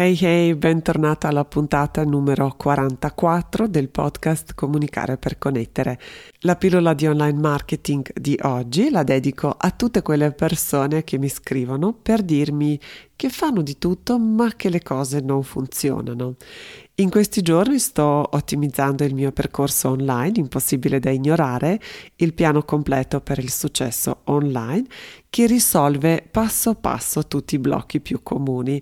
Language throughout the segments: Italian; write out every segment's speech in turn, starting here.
Hey hey, bentornata alla puntata numero 44 del podcast Comunicare per connettere. La pillola di online marketing di oggi la dedico a tutte quelle persone che mi scrivono per dirmi che fanno di tutto ma che le cose non funzionano. In questi giorni sto ottimizzando il mio percorso online, impossibile da ignorare, il piano completo per il successo online che risolve passo passo tutti i blocchi più comuni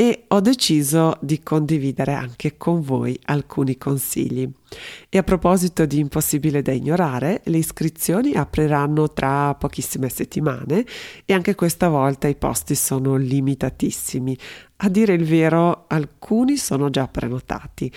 e ho deciso di condividere anche con voi alcuni consigli. E a proposito di impossibile da ignorare, le iscrizioni apriranno tra pochissime settimane e anche questa volta i posti sono limitatissimi. A dire il vero, alcuni sono già prenotati.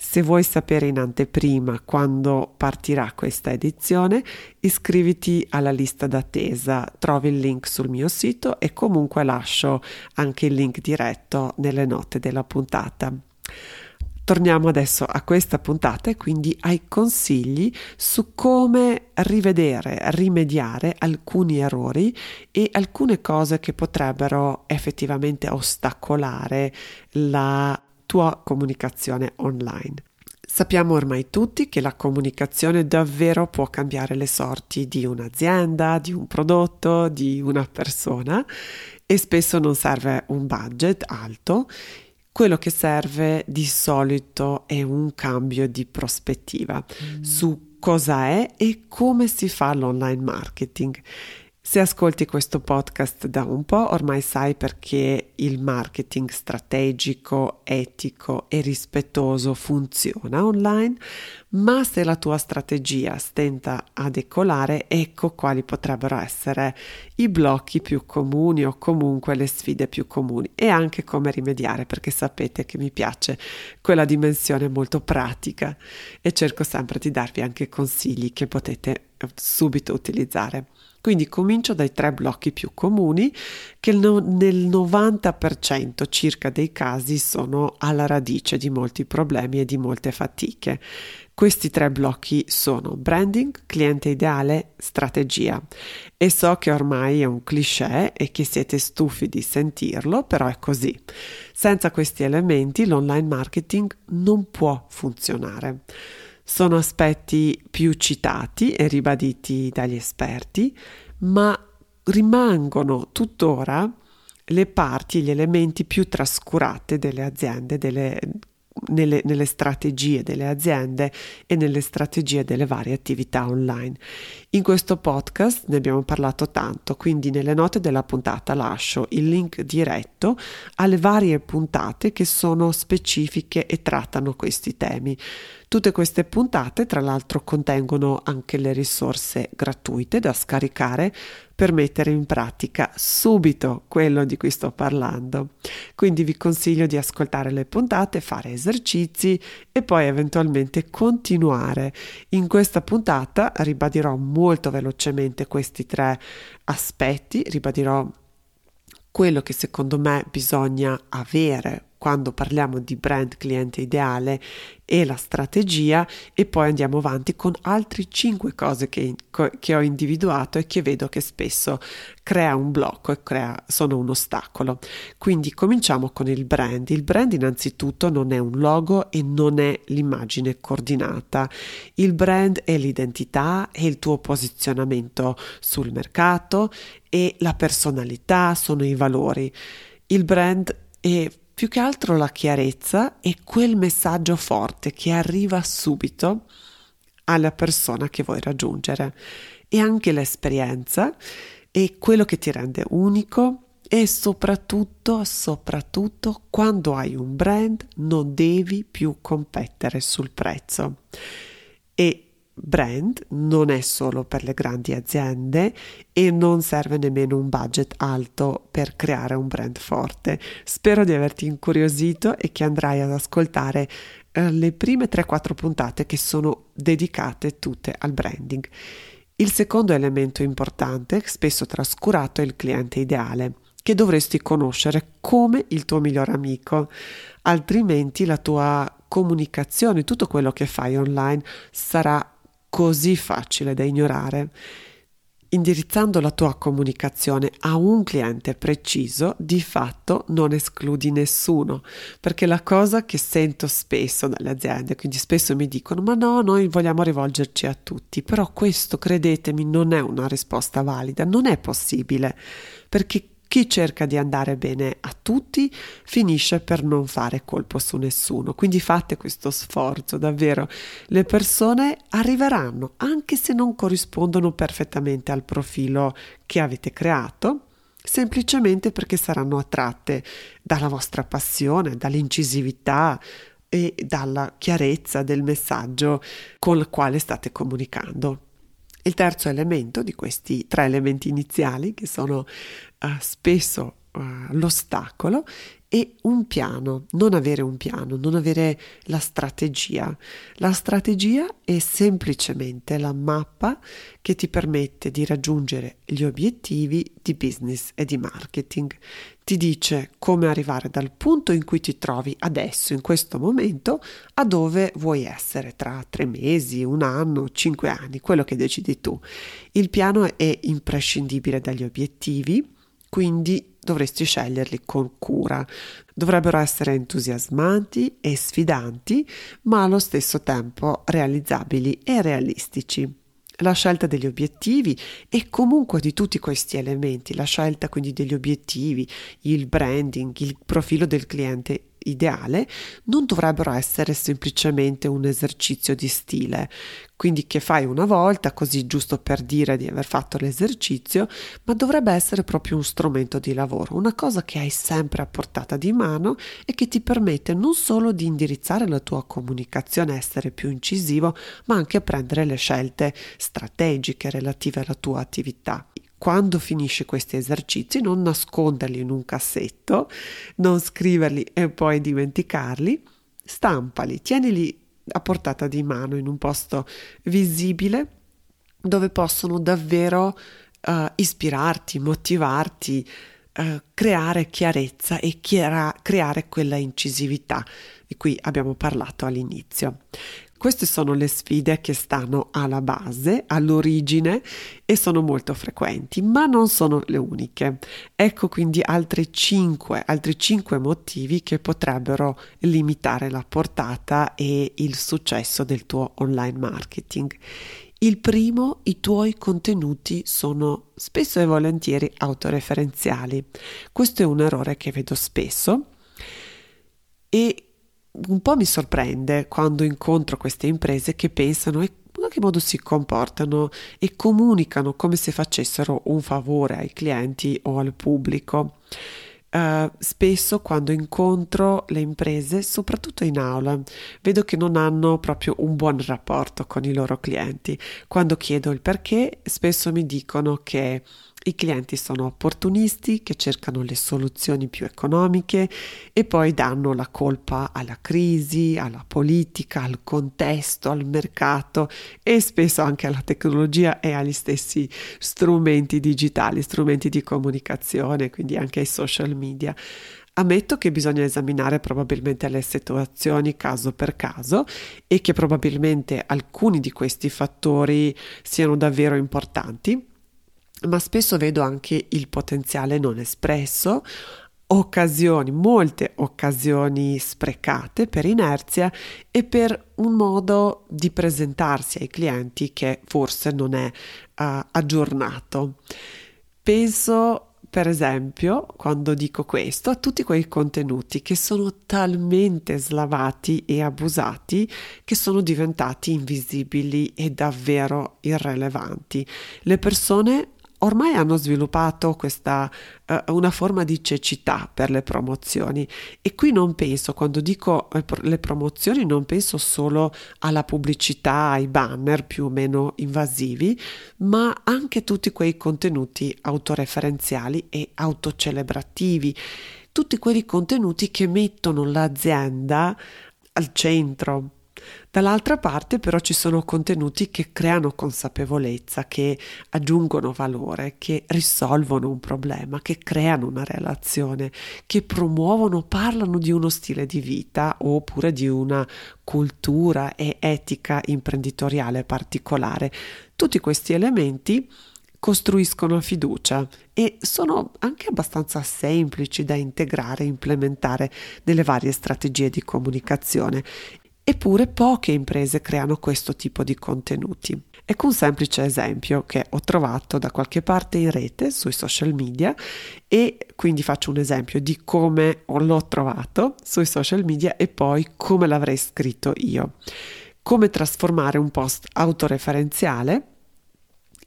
Se vuoi sapere in anteprima quando partirà questa edizione, iscriviti alla lista d'attesa, trovi il link sul mio sito e comunque lascio anche il link diretto nelle note della puntata. Torniamo adesso a questa puntata e quindi ai consigli su come rivedere, rimediare alcuni errori e alcune cose che potrebbero effettivamente ostacolare la tua comunicazione online. Sappiamo ormai tutti che la comunicazione davvero può cambiare le sorti di un'azienda, di un prodotto, di una persona e spesso non serve un budget alto. Quello che serve di solito è un cambio di prospettiva mm. su cosa è e come si fa l'online marketing. Se ascolti questo podcast da un po', ormai sai perché il marketing strategico, etico e rispettoso funziona online, ma se la tua strategia stenta a decolare, ecco quali potrebbero essere i blocchi più comuni o comunque le sfide più comuni e anche come rimediare, perché sapete che mi piace quella dimensione molto pratica e cerco sempre di darvi anche consigli che potete subito utilizzare. Quindi comincio dai tre blocchi più comuni che nel 90% circa dei casi sono alla radice di molti problemi e di molte fatiche. Questi tre blocchi sono branding, cliente ideale, strategia. E so che ormai è un cliché e che siete stufi di sentirlo, però è così. Senza questi elementi l'online marketing non può funzionare. Sono aspetti più citati e ribaditi dagli esperti, ma rimangono tuttora le parti, gli elementi più trascurate delle aziende, delle nelle, nelle, strategie delle aziende e nelle strategie delle varie attività online. In questo podcast ne abbiamo parlato tanto, quindi nelle note della puntata lascio il link diretto alle varie puntate che sono specifiche e trattano questi temi. Tutte queste puntate, tra l'altro, contengono anche le risorse gratuite da scaricare per mettere in pratica subito quello di cui sto parlando. Quindi vi consiglio di ascoltare le puntate, fare esercizi e poi eventualmente continuare. In questa puntata ribadirò molto velocemente questi tre aspetti, ribadirò quello che secondo me bisogna avere quando parliamo di brand cliente ideale e la strategia e poi andiamo avanti con altre 5 cose che, che, ho individuato e che vedo che spesso crea un blocco e crea, sono un ostacolo. Quindi cominciamo con il brand. Il brand innanzitutto non è un logo e non è l'immagine coordinata. Il brand è l'identità, è il tuo posizionamento sul mercato e la personalità, sono i valori. Il brand è più che altro la chiarezza e quel messaggio forte che arriva subito alla persona che vuoi raggiungere. E anche l'esperienza e quello che ti rende unico e soprattutto, soprattutto quando hai un brand non devi più competere sul prezzo. E brand non è solo per le grandi aziende e non serve nemmeno un budget alto per creare un brand forte. Spero di averti incuriosito e che andrai ad ascoltare eh, le prime 3-4 puntate che sono dedicate tutte al branding. Il secondo elemento importante, spesso trascurato, è il cliente ideale, che dovresti conoscere come il tuo migliore amico, altrimenti la tua comunicazione, tutto quello che fai online sarà così facile da ignorare. Indirizzando la tua comunicazione a un cliente preciso, di fatto non escludi nessuno, perché la cosa che sento spesso dalle aziende, quindi spesso mi dicono ma no, noi vogliamo rivolgerci a tutti, però questo, credetemi, non è una risposta valida, non è possibile, perché chi cerca di andare bene a tutti finisce per non fare colpo su nessuno. Quindi fate questo sforzo, davvero. Le persone arriveranno, anche se non corrispondono perfettamente al profilo che avete creato, semplicemente perché saranno attratte dalla vostra passione, dall'incisività e dalla chiarezza del messaggio con il quale state comunicando. Il terzo elemento di questi tre elementi iniziali, che sono uh, spesso uh, l'ostacolo, è un piano, non avere un piano, non avere la strategia. La strategia è semplicemente la mappa che ti permette di raggiungere gli obiettivi di business e di marketing ti dice come arrivare dal punto in cui ti trovi adesso, in questo momento, a dove vuoi essere tra tre mesi, un anno, cinque anni, quello che decidi tu. Il piano è imprescindibile dagli obiettivi, quindi dovresti sceglierli con cura. Dovrebbero essere entusiasmanti e sfidanti, ma allo stesso tempo realizzabili e realistici la scelta degli obiettivi e comunque di tutti questi elementi, la scelta quindi degli obiettivi, il branding, il profilo del cliente ideale non dovrebbero essere semplicemente un esercizio di stile, quindi che fai una volta così giusto per dire di aver fatto l'esercizio, ma dovrebbe essere proprio un strumento di lavoro, una cosa che hai sempre a portata di mano e che ti permette non solo di indirizzare la tua comunicazione, essere più incisivo, ma anche prendere le scelte strategiche relative alla tua attività quando finisci questi esercizi non nasconderli in un cassetto, non scriverli e poi dimenticarli, stampali, tienili a portata di mano in un posto visibile dove possono davvero uh, ispirarti, motivarti, uh, creare chiarezza e chiara- creare quella incisività di cui abbiamo parlato all'inizio. Queste sono le sfide che stanno alla base, all'origine e sono molto frequenti, ma non sono le uniche. Ecco quindi altri 5, altri 5 motivi che potrebbero limitare la portata e il successo del tuo online marketing. Il primo, i tuoi contenuti sono spesso e volentieri autoreferenziali. Questo è un errore che vedo spesso e un po' mi sorprende quando incontro queste imprese che pensano e in che modo si comportano e comunicano come se facessero un favore ai clienti o al pubblico. Uh, spesso quando incontro le imprese, soprattutto in aula, vedo che non hanno proprio un buon rapporto con i loro clienti. Quando chiedo il perché, spesso mi dicono che i clienti sono opportunisti che cercano le soluzioni più economiche e poi danno la colpa alla crisi, alla politica, al contesto, al mercato e spesso anche alla tecnologia e agli stessi strumenti digitali, strumenti di comunicazione, quindi anche ai social media. Ammetto che bisogna esaminare probabilmente le situazioni caso per caso e che probabilmente alcuni di questi fattori siano davvero importanti ma spesso vedo anche il potenziale non espresso, occasioni, molte occasioni sprecate per inerzia e per un modo di presentarsi ai clienti che forse non è uh, aggiornato. Penso per esempio, quando dico questo, a tutti quei contenuti che sono talmente slavati e abusati che sono diventati invisibili e davvero irrelevanti. Le persone ormai hanno sviluppato questa uh, una forma di cecità per le promozioni e qui non penso quando dico eh, le promozioni non penso solo alla pubblicità ai banner più o meno invasivi ma anche tutti quei contenuti autoreferenziali e autocelebrativi tutti quei contenuti che mettono l'azienda al centro. Dall'altra parte però ci sono contenuti che creano consapevolezza, che aggiungono valore, che risolvono un problema, che creano una relazione, che promuovono, parlano di uno stile di vita oppure di una cultura e etica imprenditoriale particolare. Tutti questi elementi costruiscono fiducia e sono anche abbastanza semplici da integrare e implementare nelle varie strategie di comunicazione Eppure poche imprese creano questo tipo di contenuti. Ecco un semplice esempio che ho trovato da qualche parte in rete sui social media e quindi faccio un esempio di come l'ho trovato sui social media e poi come l'avrei scritto io. Come trasformare un post autoreferenziale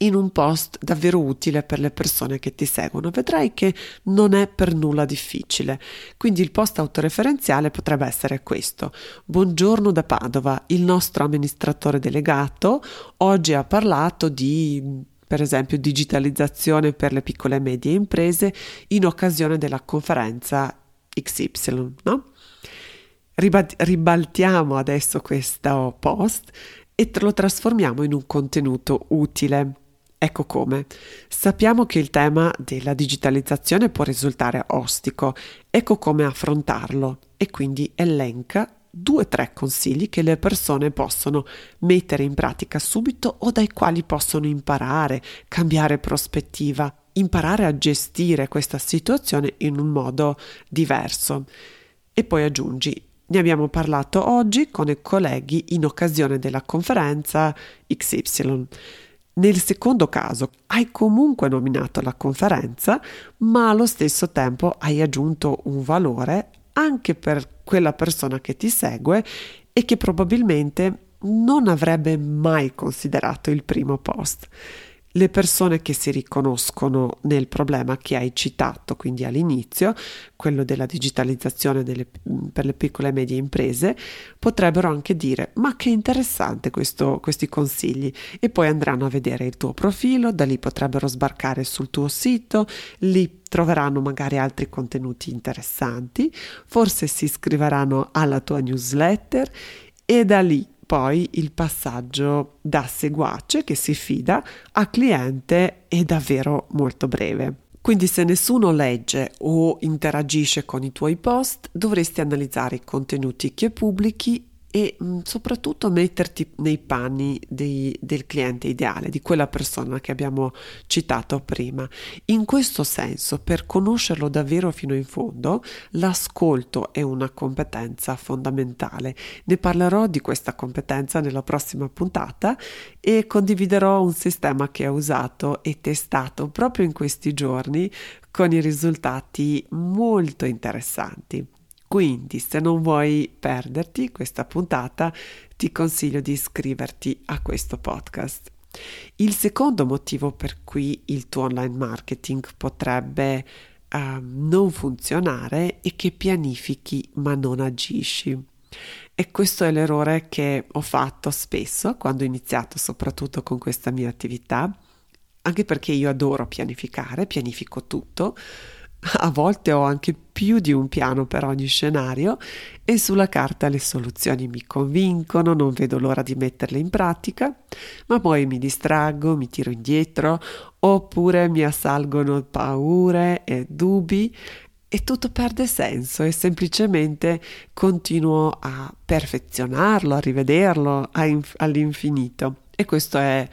in un post davvero utile per le persone che ti seguono. Vedrai che non è per nulla difficile. Quindi il post autoreferenziale potrebbe essere questo. Buongiorno da Padova, il nostro amministratore delegato oggi ha parlato di per esempio digitalizzazione per le piccole e medie imprese in occasione della conferenza XY, no? ribaltiamo adesso questo post e lo trasformiamo in un contenuto utile. Ecco come. Sappiamo che il tema della digitalizzazione può risultare ostico, ecco come affrontarlo e quindi elenca due o tre consigli che le persone possono mettere in pratica subito o dai quali possono imparare, cambiare prospettiva, imparare a gestire questa situazione in un modo diverso. E poi aggiungi, ne abbiamo parlato oggi con i colleghi in occasione della conferenza XY. Nel secondo caso hai comunque nominato la conferenza, ma allo stesso tempo hai aggiunto un valore anche per quella persona che ti segue e che probabilmente non avrebbe mai considerato il primo post le persone che si riconoscono nel problema che hai citato, quindi all'inizio, quello della digitalizzazione delle, per le piccole e medie imprese, potrebbero anche dire ma che interessante questo, questi consigli. E poi andranno a vedere il tuo profilo, da lì potrebbero sbarcare sul tuo sito, lì troveranno magari altri contenuti interessanti, forse si iscriveranno alla tua newsletter e da lì poi il passaggio da seguace che si fida a cliente è davvero molto breve. Quindi se nessuno legge o interagisce con i tuoi post, dovresti analizzare i contenuti che pubblichi e mm, soprattutto metterti nei panni dei, del cliente ideale, di quella persona che abbiamo citato prima. In questo senso, per conoscerlo davvero fino in fondo, l'ascolto è una competenza fondamentale. Ne parlerò di questa competenza nella prossima puntata e condividerò un sistema che ho usato e testato proprio in questi giorni con i risultati molto interessanti. Quindi, se non vuoi perderti questa puntata, ti consiglio di iscriverti a questo podcast. Il secondo motivo per cui il tuo online marketing potrebbe uh, non funzionare è che pianifichi ma non agisci. E questo è l'errore che ho fatto spesso quando ho iniziato soprattutto con questa mia attività, anche perché io adoro pianificare, pianifico tutto, a volte ho anche più di un piano per ogni scenario e sulla carta le soluzioni mi convincono, non vedo l'ora di metterle in pratica, ma poi mi distraggo, mi tiro indietro oppure mi assalgono paure e dubbi e tutto perde senso e semplicemente continuo a perfezionarlo, a rivederlo all'infinito. E questo è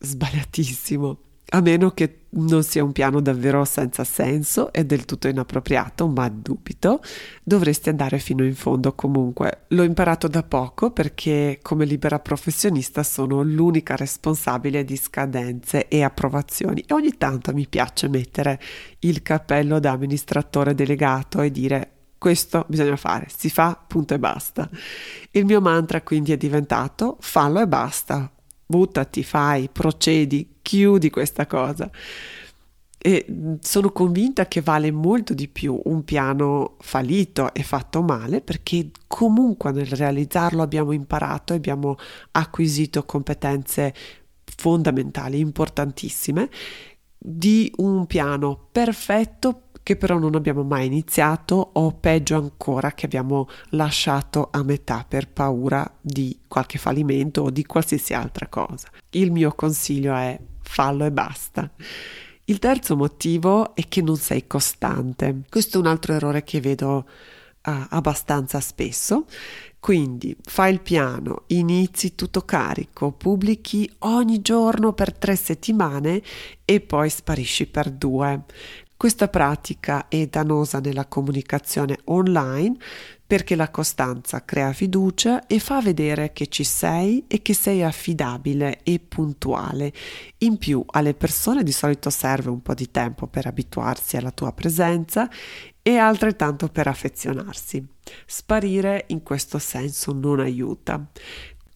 sbagliatissimo a meno che non sia un piano davvero senza senso e del tutto inappropriato, ma dubito, dovresti andare fino in fondo comunque. L'ho imparato da poco perché come libera professionista sono l'unica responsabile di scadenze e approvazioni e ogni tanto mi piace mettere il cappello da amministratore delegato e dire questo bisogna fare, si fa, punto e basta. Il mio mantra quindi è diventato fallo e basta, buttati, fai, procedi, chiudi questa cosa. E sono convinta che vale molto di più un piano fallito e fatto male perché comunque nel realizzarlo abbiamo imparato e abbiamo acquisito competenze fondamentali, importantissime, di un piano perfetto che però non abbiamo mai iniziato o peggio ancora che abbiamo lasciato a metà per paura di qualche fallimento o di qualsiasi altra cosa. Il mio consiglio è fallo e basta. Il terzo motivo è che non sei costante. Questo è un altro errore che vedo uh, abbastanza spesso. Quindi fai il piano, inizi tutto carico, pubblichi ogni giorno per tre settimane e poi sparisci per due. Questa pratica è dannosa nella comunicazione online perché la costanza crea fiducia e fa vedere che ci sei e che sei affidabile e puntuale. In più alle persone di solito serve un po' di tempo per abituarsi alla tua presenza e altrettanto per affezionarsi. Sparire in questo senso non aiuta.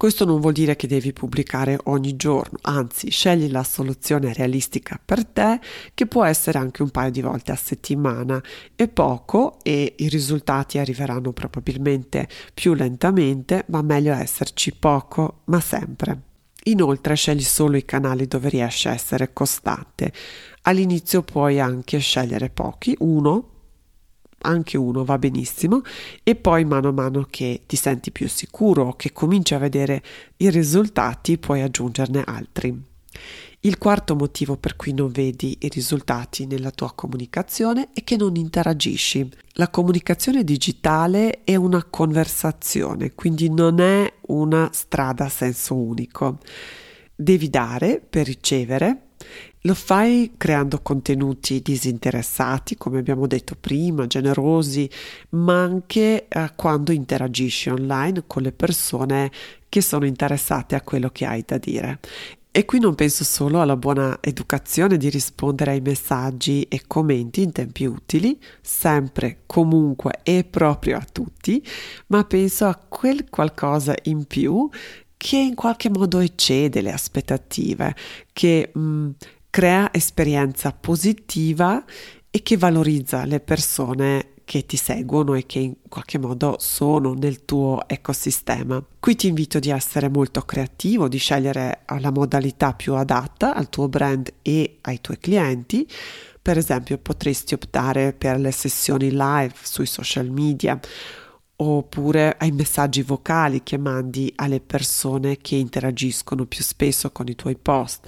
Questo non vuol dire che devi pubblicare ogni giorno, anzi scegli la soluzione realistica per te che può essere anche un paio di volte a settimana. È poco e i risultati arriveranno probabilmente più lentamente, ma meglio esserci poco, ma sempre. Inoltre scegli solo i canali dove riesci a essere costante. All'inizio puoi anche scegliere pochi, uno anche uno va benissimo e poi mano a mano che ti senti più sicuro, che cominci a vedere i risultati, puoi aggiungerne altri. Il quarto motivo per cui non vedi i risultati nella tua comunicazione è che non interagisci. La comunicazione digitale è una conversazione, quindi non è una strada a senso unico. Devi dare per ricevere lo fai creando contenuti disinteressati, come abbiamo detto prima, generosi, ma anche eh, quando interagisci online con le persone che sono interessate a quello che hai da dire. E qui non penso solo alla buona educazione di rispondere ai messaggi e commenti in tempi utili, sempre, comunque e proprio a tutti, ma penso a quel qualcosa in più che in qualche modo eccede le aspettative, che mh, mm, crea esperienza positiva e che valorizza le persone che ti seguono e che in qualche modo sono nel tuo ecosistema. Qui ti invito di essere molto creativo, di scegliere la modalità più adatta al tuo brand e ai tuoi clienti. Per esempio, potresti optare per le sessioni live sui social media oppure ai messaggi vocali che mandi alle persone che interagiscono più spesso con i tuoi post.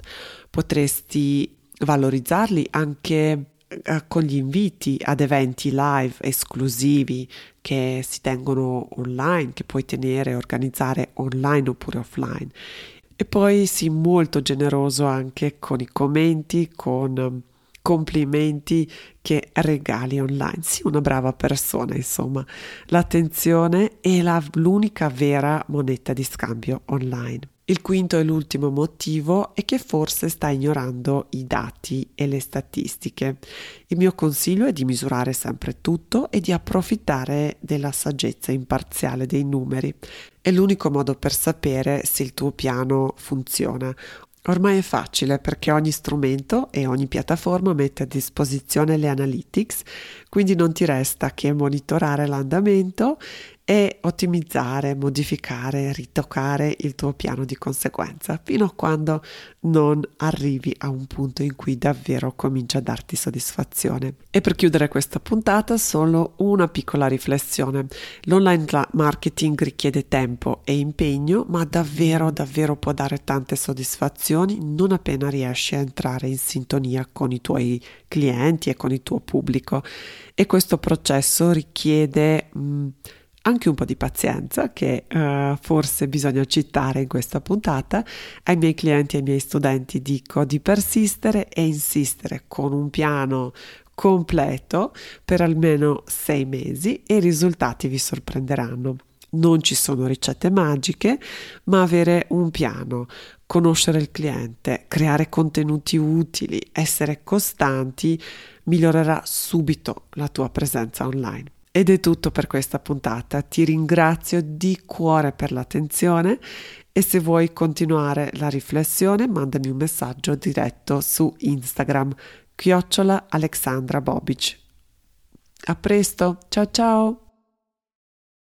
Potresti valorizzarli anche eh, con gli inviti ad eventi live esclusivi che si tengono online, che puoi tenere e organizzare online oppure offline. E poi sii molto generoso anche con i commenti, con complimenti che regali online. Sii una brava persona, insomma. L'attenzione è la, l'unica vera moneta di scambio online. Il quinto e l'ultimo motivo è che forse stai ignorando i dati e le statistiche. Il mio consiglio è di misurare sempre tutto e di approfittare della saggezza imparziale dei numeri. È l'unico modo per sapere se il tuo piano funziona Ormai è facile perché ogni strumento e ogni piattaforma mette a disposizione le analytics, quindi non ti resta che monitorare l'andamento e ottimizzare, modificare, ritoccare il tuo piano di conseguenza fino a quando non arrivi a un punto in cui davvero comincia a darti soddisfazione. E per chiudere questa puntata solo una piccola riflessione. L'online marketing richiede tempo e impegno, ma davvero davvero può dare tante soddisfazioni non appena riesci a entrare in sintonia con i tuoi clienti e con il tuo pubblico. E questo processo richiede mh, anche un po' di pazienza che uh, forse bisogna citare in questa puntata. Ai miei clienti e ai miei studenti dico di persistere e insistere con un piano completo per almeno sei mesi e i risultati vi sorprenderanno. Non ci sono ricette magiche, ma avere un piano, conoscere il cliente, creare contenuti utili, essere costanti migliorerà subito la tua presenza online. Ed è tutto per questa puntata. Ti ringrazio di cuore per l'attenzione e se vuoi continuare la riflessione mandami un messaggio diretto su Instagram chiocciola Alexandra Bobic. A presto, ciao ciao!